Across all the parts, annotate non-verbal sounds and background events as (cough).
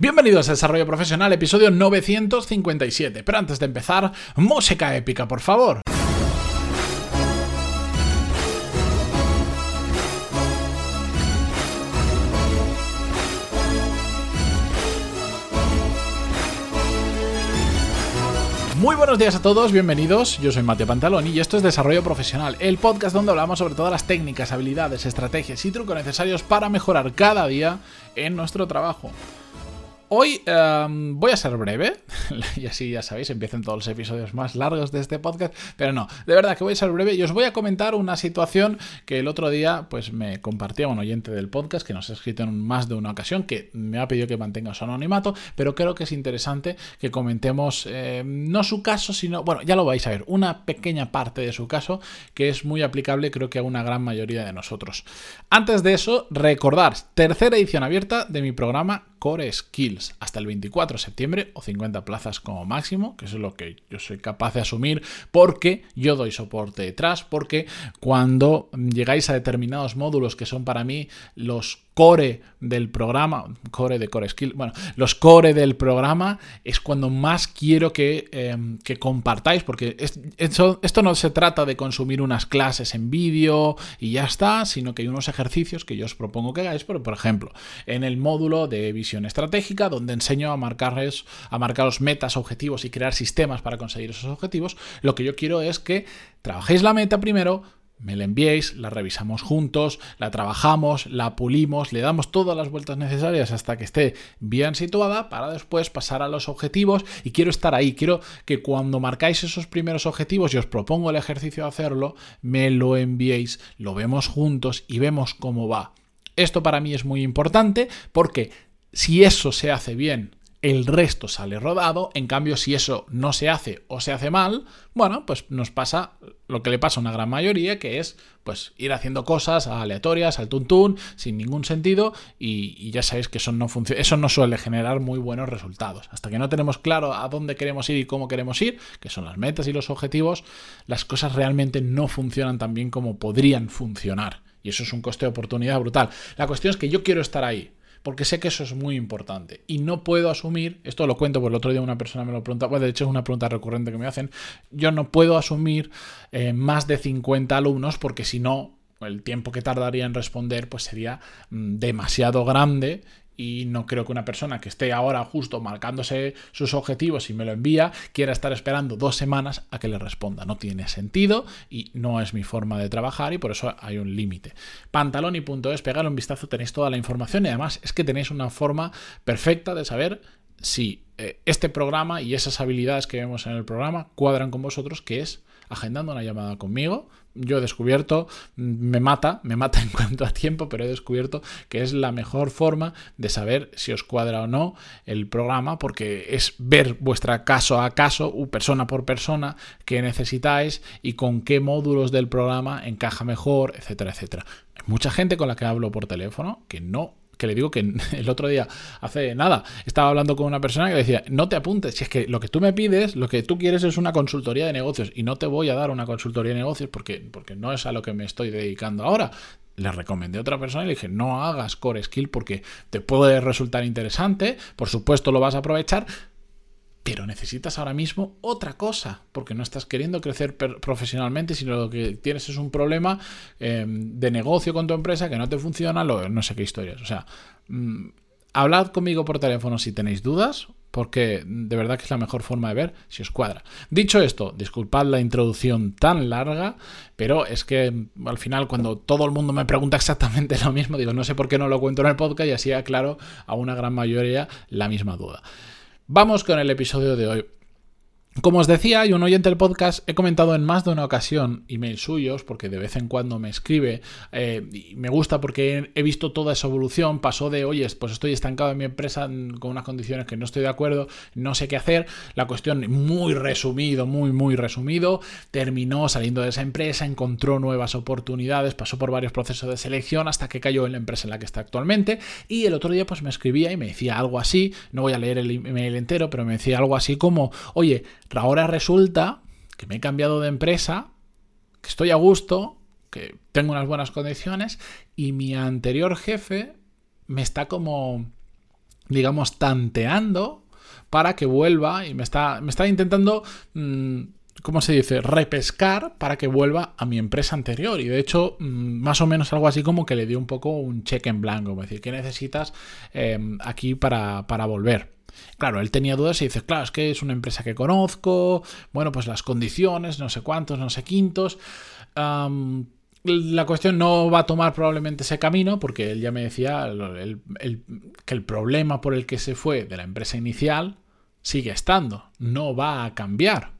Bienvenidos a Desarrollo Profesional, episodio 957. Pero antes de empezar, música épica, por favor. Muy buenos días a todos, bienvenidos. Yo soy Mateo Pantaloni y esto es Desarrollo Profesional, el podcast donde hablamos sobre todas las técnicas, habilidades, estrategias y trucos necesarios para mejorar cada día en nuestro trabajo. Hoy em, voy a ser breve, (laughs) y así ya sabéis, empiezan todos los episodios más largos de este podcast, pero no, de verdad que voy a ser breve y os voy a comentar una situación que el otro día pues me compartía un oyente del podcast que nos ha escrito en más de una ocasión, que me ha pedido que mantenga su anonimato, pero creo que es interesante que comentemos em, no su caso, sino, bueno, ya lo vais a ver, una pequeña parte de su caso que es muy aplicable creo que a una gran mayoría de nosotros. Antes de eso, recordar, tercera edición abierta de mi programa Core Skills hasta el 24 de septiembre o 50 plazas como máximo, que eso es lo que yo soy capaz de asumir porque yo doy soporte detrás, porque cuando llegáis a determinados módulos que son para mí los core del programa, core de core skill, bueno, los core del programa es cuando más quiero que, em, compartáis, porque esto, esto no se trata de consumir unas clases en vídeo y ya está, sino que hay unos ejercicios que yo os propongo que hagáis, por, por ejemplo, en el módulo de visión estratégica, donde enseño a marcarles, a marcaros metas, objetivos y crear sistemas para conseguir esos objetivos, lo que yo quiero es que trabajéis la meta primero, me la enviéis, la revisamos juntos, la trabajamos, la pulimos, le damos todas las vueltas necesarias hasta que esté bien situada para después pasar a los objetivos y quiero estar ahí, quiero que cuando marcáis esos primeros objetivos y os propongo el ejercicio de hacerlo, me lo enviéis, lo vemos juntos y vemos cómo va. Esto para mí es muy importante porque si eso se hace bien el resto sale rodado, en cambio si eso no se hace o se hace mal, bueno, pues nos pasa lo que le pasa a una gran mayoría, que es pues ir haciendo cosas aleatorias, al tuntún, sin ningún sentido, y, ya sabéis que no eso no suele generar muy buenos resultados. Hasta que no tenemos claro a dónde queremos ir y cómo queremos ir, que son las metas y los objetivos, las cosas realmente no funcionan tan bien como podrían funcionar. Y eso es un coste de oportunidad brutal. La cuestión es que yo quiero estar ahí porque sé que eso es muy importante. Y no puedo asumir, esto lo cuento porque el otro día una persona me lo pregunta, bueno, de hecho es una pregunta recurrente que me hacen, yo no puedo asumir eh, más de 50 alumnos porque si no, el tiempo que tardaría en responder pues sería mm, demasiado grande y no creo que una persona que esté ahora justo marcándose sus objetivos y me lo envía quiera estar esperando dos semanas a que le responda. No tiene sentido y no es mi forma de trabajar y por eso hay un límite. Pantaloni.es, pegarle un vistazo, tenéis toda la información y además es que tenéis una forma perfecta de saber si eh, este programa y esas habilidades que vemos en el programa cuadran con vosotros, que es agendando una llamada conmigo. Yo he descubierto, me mata, me mata en cuanto a tiempo, pero he descubierto que es la mejor forma de saber si os cuadra o no el programa, porque es ver vuestra caso a caso, persona por persona, qué necesitáis y con qué módulos del programa encaja mejor, etcétera, etcétera. Hay mucha gente con la que hablo por teléfono que no que le digo que (laughs) el otro día, hace nada, estaba hablando con una persona que decía, no te apuntes, si es que lo que tú me pides, lo que tú quieres es una consultoría de negocios y no te voy a dar una consultoría de negocios porque, porque no es a lo que me estoy dedicando ahora. Le recomendé a otra persona y le dije, no hagas core skill porque te puede resultar interesante, por supuesto lo vas a aprovechar, pero necesitas ahora mismo otra cosa, porque no estás queriendo crecer profesionalmente, sino lo que tienes es un problema em, de negocio con tu empresa que no te funciona, lo, no sé qué historias. O sea, mm, hablad conmigo por teléfono si tenéis dudas, porque de verdad que es la mejor forma de ver si os cuadra. Dicho esto, disculpad la introducción tan larga, pero es que al final cuando todo el mundo me pregunta exactamente (laughs) lo mismo, digo, no sé por qué no lo cuento en el podcast y así aclaro a una gran mayoría la misma duda. Vamos con el episodio de hoy. Como os decía, hay un oyente del podcast, he comentado en más de una ocasión emails suyos, porque de vez en cuando me escribe, eh, y me gusta porque he visto toda esa evolución, pasó de, oye, pues estoy estancado en mi empresa con unas condiciones que no estoy de acuerdo, no sé qué hacer, la cuestión muy resumido, muy, muy resumido, terminó saliendo de esa empresa, encontró nuevas oportunidades, pasó por varios procesos de selección hasta que cayó en la empresa en la que está actualmente, y el otro día pues me escribía y me decía algo así, no voy a leer el email entero, pero me decía algo así como, oye, Ahora resulta que me he cambiado de empresa, que estoy a gusto, que tengo unas buenas condiciones y mi anterior jefe me está como digamos, tanteando para que vuelva y me está, me está intentando... Mm, ¿cómo se dice? Repescar para que vuelva a mi empresa anterior. Y de hecho, mm, más o menos algo así como que le dio un poco un cheque en blanco. Es decir, ¿qué necesitas em, aquí para, para volver? Claro, él tenía dudas y dice, claro, es que es una empresa que conozco, bueno, pues las condiciones, no sé cuántos, no sé quintos. la cuestión no va a tomar probablemente ese camino porque él ya me decía que el problema por el que se fue de la empresa inicial sigue estando, no va a cambiar.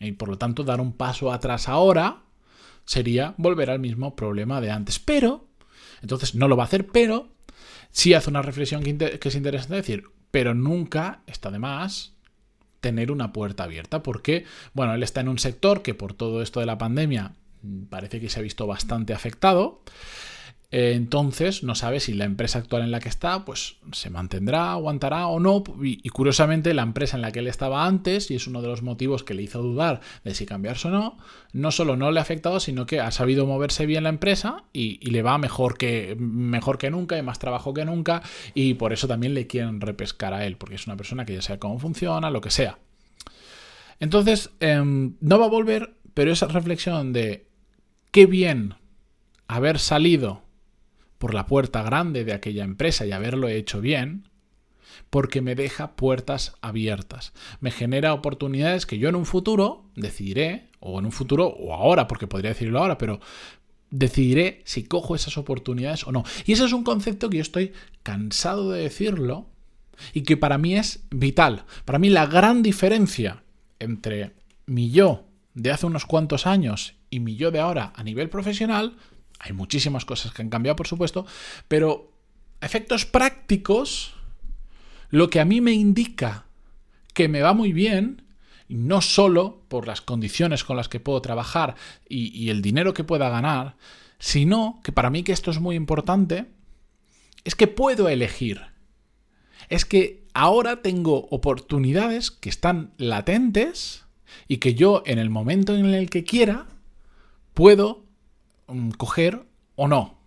Y por lo tanto, dar un paso atrás ahora sería volver al mismo problema de antes. Pero, entonces no lo va a hacer, pero sí hace una reflexión que, es interesante decir, pero nunca está de más tener una puerta abierta, porque, bueno, él está en un sector que por todo esto de la pandemia mm, parece que se ha visto bastante afectado. Eh, entonces no sabe si la empresa actual en la que está pues se mantendrá, aguantará o no. Y, curiosamente la empresa en la que él estaba antes, y es uno de los motivos que le hizo dudar de si cambiarse o no, no solo no le ha afectado, sino que ha sabido moverse bien la empresa y, le va mejor que, mejor que nunca, y más trabajo que nunca, y por eso también le quieren repescar a él, porque es una persona que ya sabe cómo funciona, lo que sea. Entonces, em, no va a volver, pero esa reflexión de qué bien haber salido por la puerta grande de aquella empresa y haberlo hecho bien, porque me deja puertas abiertas. Me genera oportunidades que yo en un futuro decidiré, o en un futuro, o ahora, porque podría decirlo ahora, pero decidiré si cojo esas oportunidades o no. Y ese es un concepto que yo estoy cansado de decirlo y que para mí es vital. Para mí la gran diferencia entre mi yo de hace unos cuantos años y mi yo de ahora a nivel profesional hay muchísimas cosas que han cambiado, por supuesto, pero efectos prácticos, lo que a mí me indica que me va muy bien, no solo por las condiciones con las que puedo trabajar y, y el dinero que pueda ganar, sino que para mí que esto es muy importante, es que puedo elegir. Es que ahora tengo oportunidades que están latentes y que yo en el momento en el que quiera puedo Mm, coger o no.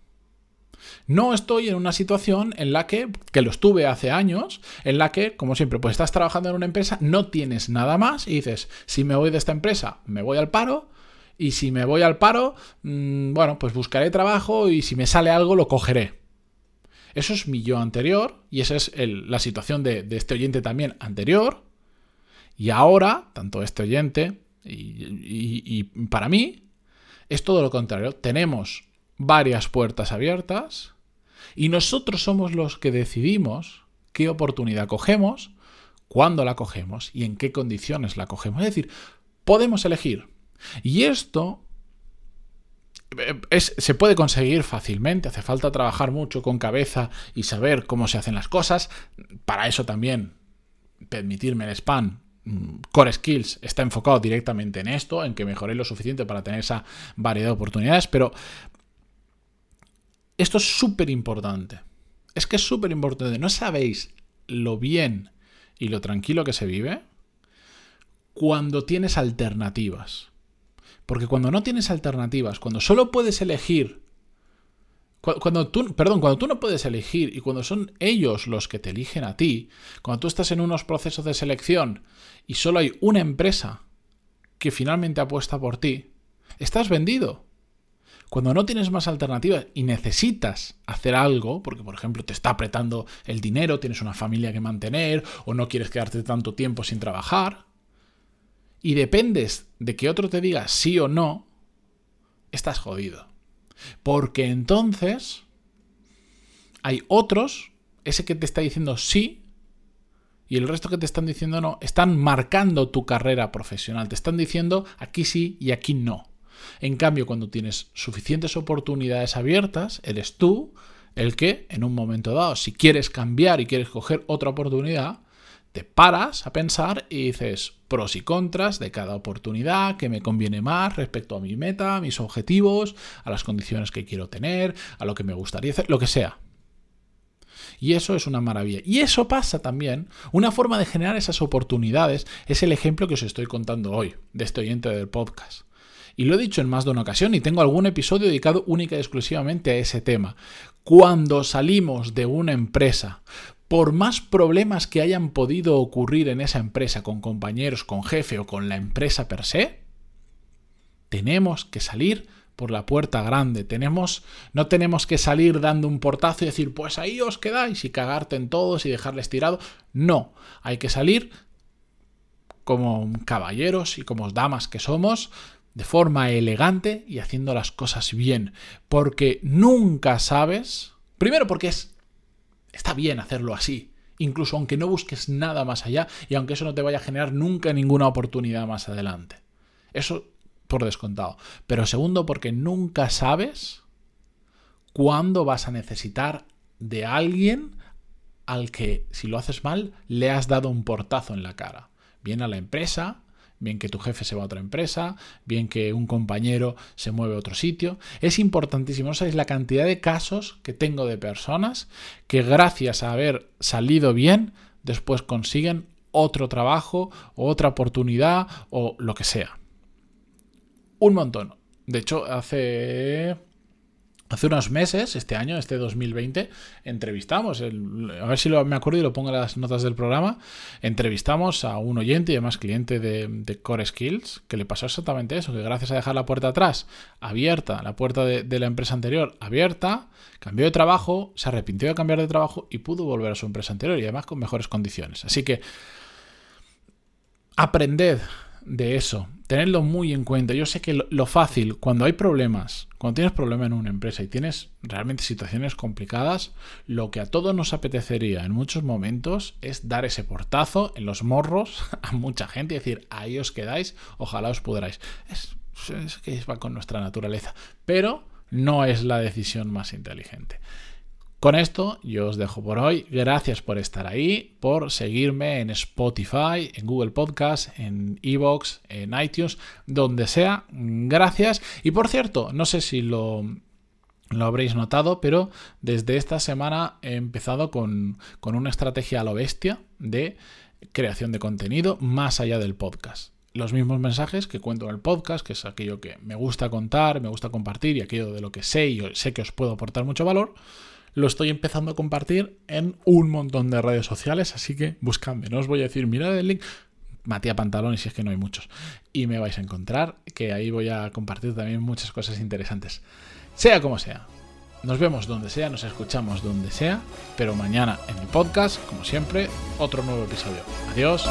No estoy en una situación en la que, que lo estuve hace años, en la que, como siempre, pues estás trabajando en una empresa, no tienes nada más y dices, si me voy de esta empresa, me voy al paro, y si me voy al paro, mm, bueno, pues buscaré trabajo y si me sale algo lo cogeré. Eso es mi yo anterior y esa es la situación de, este oyente también anterior. Y ahora, tanto este oyente y para mí, es todo lo contrario. Tenemos varias puertas abiertas y nosotros somos los que decidimos qué oportunidad cogemos, cuándo la cogemos y en qué condiciones la cogemos. Es decir, podemos elegir. Y esto eh, se puede conseguir fácilmente, hace falta trabajar mucho con cabeza y saber cómo se hacen las cosas. Para eso también, permitirme el spam, Core Skills está enfocado directamente en esto, en que mejoré lo suficiente para tener esa variedad de oportunidades, pero esto es súper importante. Es que es súper importante. No sabéis lo bien y lo tranquilo que se vive cuando tienes alternativas. Porque cuando no tienes alternativas, cuando solo puedes elegir cuando tú, perdón, cuando tú no puedes elegir y cuando son ellos los que te eligen a ti, cuando tú estás en unos procesos de selección y solo hay una empresa que finalmente apuesta por ti, estás vendido. Cuando no tienes más alternativas y necesitas hacer algo, porque por ejemplo te está apretando el dinero, tienes una familia que mantener o no quieres quedarte tanto tiempo sin trabajar, y dependes de que otro te diga sí o no, estás jodido. Porque entonces hay otros, ese que te está diciendo sí, y el resto que te están diciendo no, están marcando tu carrera profesional. Te están diciendo aquí sí y aquí no. En cambio, cuando tienes suficientes oportunidades abiertas, eres tú el que, en un momento dado, si quieres cambiar y quieres coger otra oportunidad, paras a pensar y dices pros y contras de cada oportunidad, que me conviene más respecto a mi meta, a mis objetivos, a las condiciones que quiero tener, a lo que me gustaría hacer, lo que sea. Y eso es una maravilla. Y eso pasa también. Una forma de generar esas oportunidades es el ejemplo que os estoy contando hoy, de este oyente del podcast. Y lo he dicho en más de una ocasión y tengo algún episodio dedicado única y exclusivamente a ese tema. Cuando salimos de una empresa por más problemas que hayan podido ocurrir en esa empresa con compañeros, con jefe o con la empresa per se, tenemos que salir por la puerta grande. Tenemos, no tenemos que salir dando un portazo y decir, pues ahí os quedáis y cagarte en todos y dejarles tirado. No, hay que salir como caballeros y como damas que somos, de forma elegante y haciendo las cosas bien. Porque nunca sabes, primero porque es Está bien hacerlo así, incluso aunque no busques nada más allá y aunque eso no te vaya a generar nunca ninguna oportunidad más adelante. Eso por descontado. Pero segundo, porque nunca sabes cuándo vas a necesitar de alguien al que, si lo haces mal, le has dado un portazo en la cara. Bien a la empresa, bien que tu jefe se va a otra empresa, bien que un compañero se mueve a otro sitio. Es importantísimo, no sabéis la cantidad de casos que tengo de personas que gracias a haber salido bien, después consiguen otro trabajo otra oportunidad o lo que sea. Un montón. De hecho, hace Hace unos meses, este año, este 2020, entrevistamos, a ver si lo, me acuerdo y lo pongo en las notas del programa, entrevistamos a un oyente y además cliente de, Core Skills, que le pasó exactamente eso, que gracias a dejar la puerta atrás abierta, la puerta de, de la empresa anterior abierta, cambió de trabajo, se arrepintió de cambiar de trabajo y pudo volver a su empresa anterior y además con mejores condiciones. Así que aprended de eso, tenedlo muy en cuenta. Yo sé que lo, fácil, cuando hay problemas, cuando tienes problemas en una empresa y tienes realmente situaciones complicadas, lo que a todos nos apetecería en muchos momentos es dar ese portazo en los morros (laughs) a mucha gente y decir, ahí os quedáis, ojalá os pudráis. Es, es que va con nuestra naturaleza, pero no es la decisión más inteligente. Con esto yo os dejo por hoy. Gracias por estar ahí, por seguirme en Spotify, en Google Podcast, en Evox, en iTunes, donde sea. Gracias. Y por cierto, no sé si lo, lo habréis notado, pero desde esta semana he empezado con, con una estrategia a lo bestia de creación de contenido más allá del podcast los mismos mensajes que cuento en el podcast, que es aquello que me gusta contar, me gusta compartir y aquello de lo que sé y sé que os puedo aportar mucho valor, lo estoy empezando a compartir en un montón de redes sociales, así que buscadme. No os voy a decir, mirad el link, Matías Pantalón, y si es que no hay muchos. Y me vais a encontrar, que ahí voy a compartir también muchas cosas interesantes. Sea como sea. Nos vemos donde sea, nos escuchamos donde sea, pero mañana en el podcast, como siempre, otro nuevo episodio. Adiós.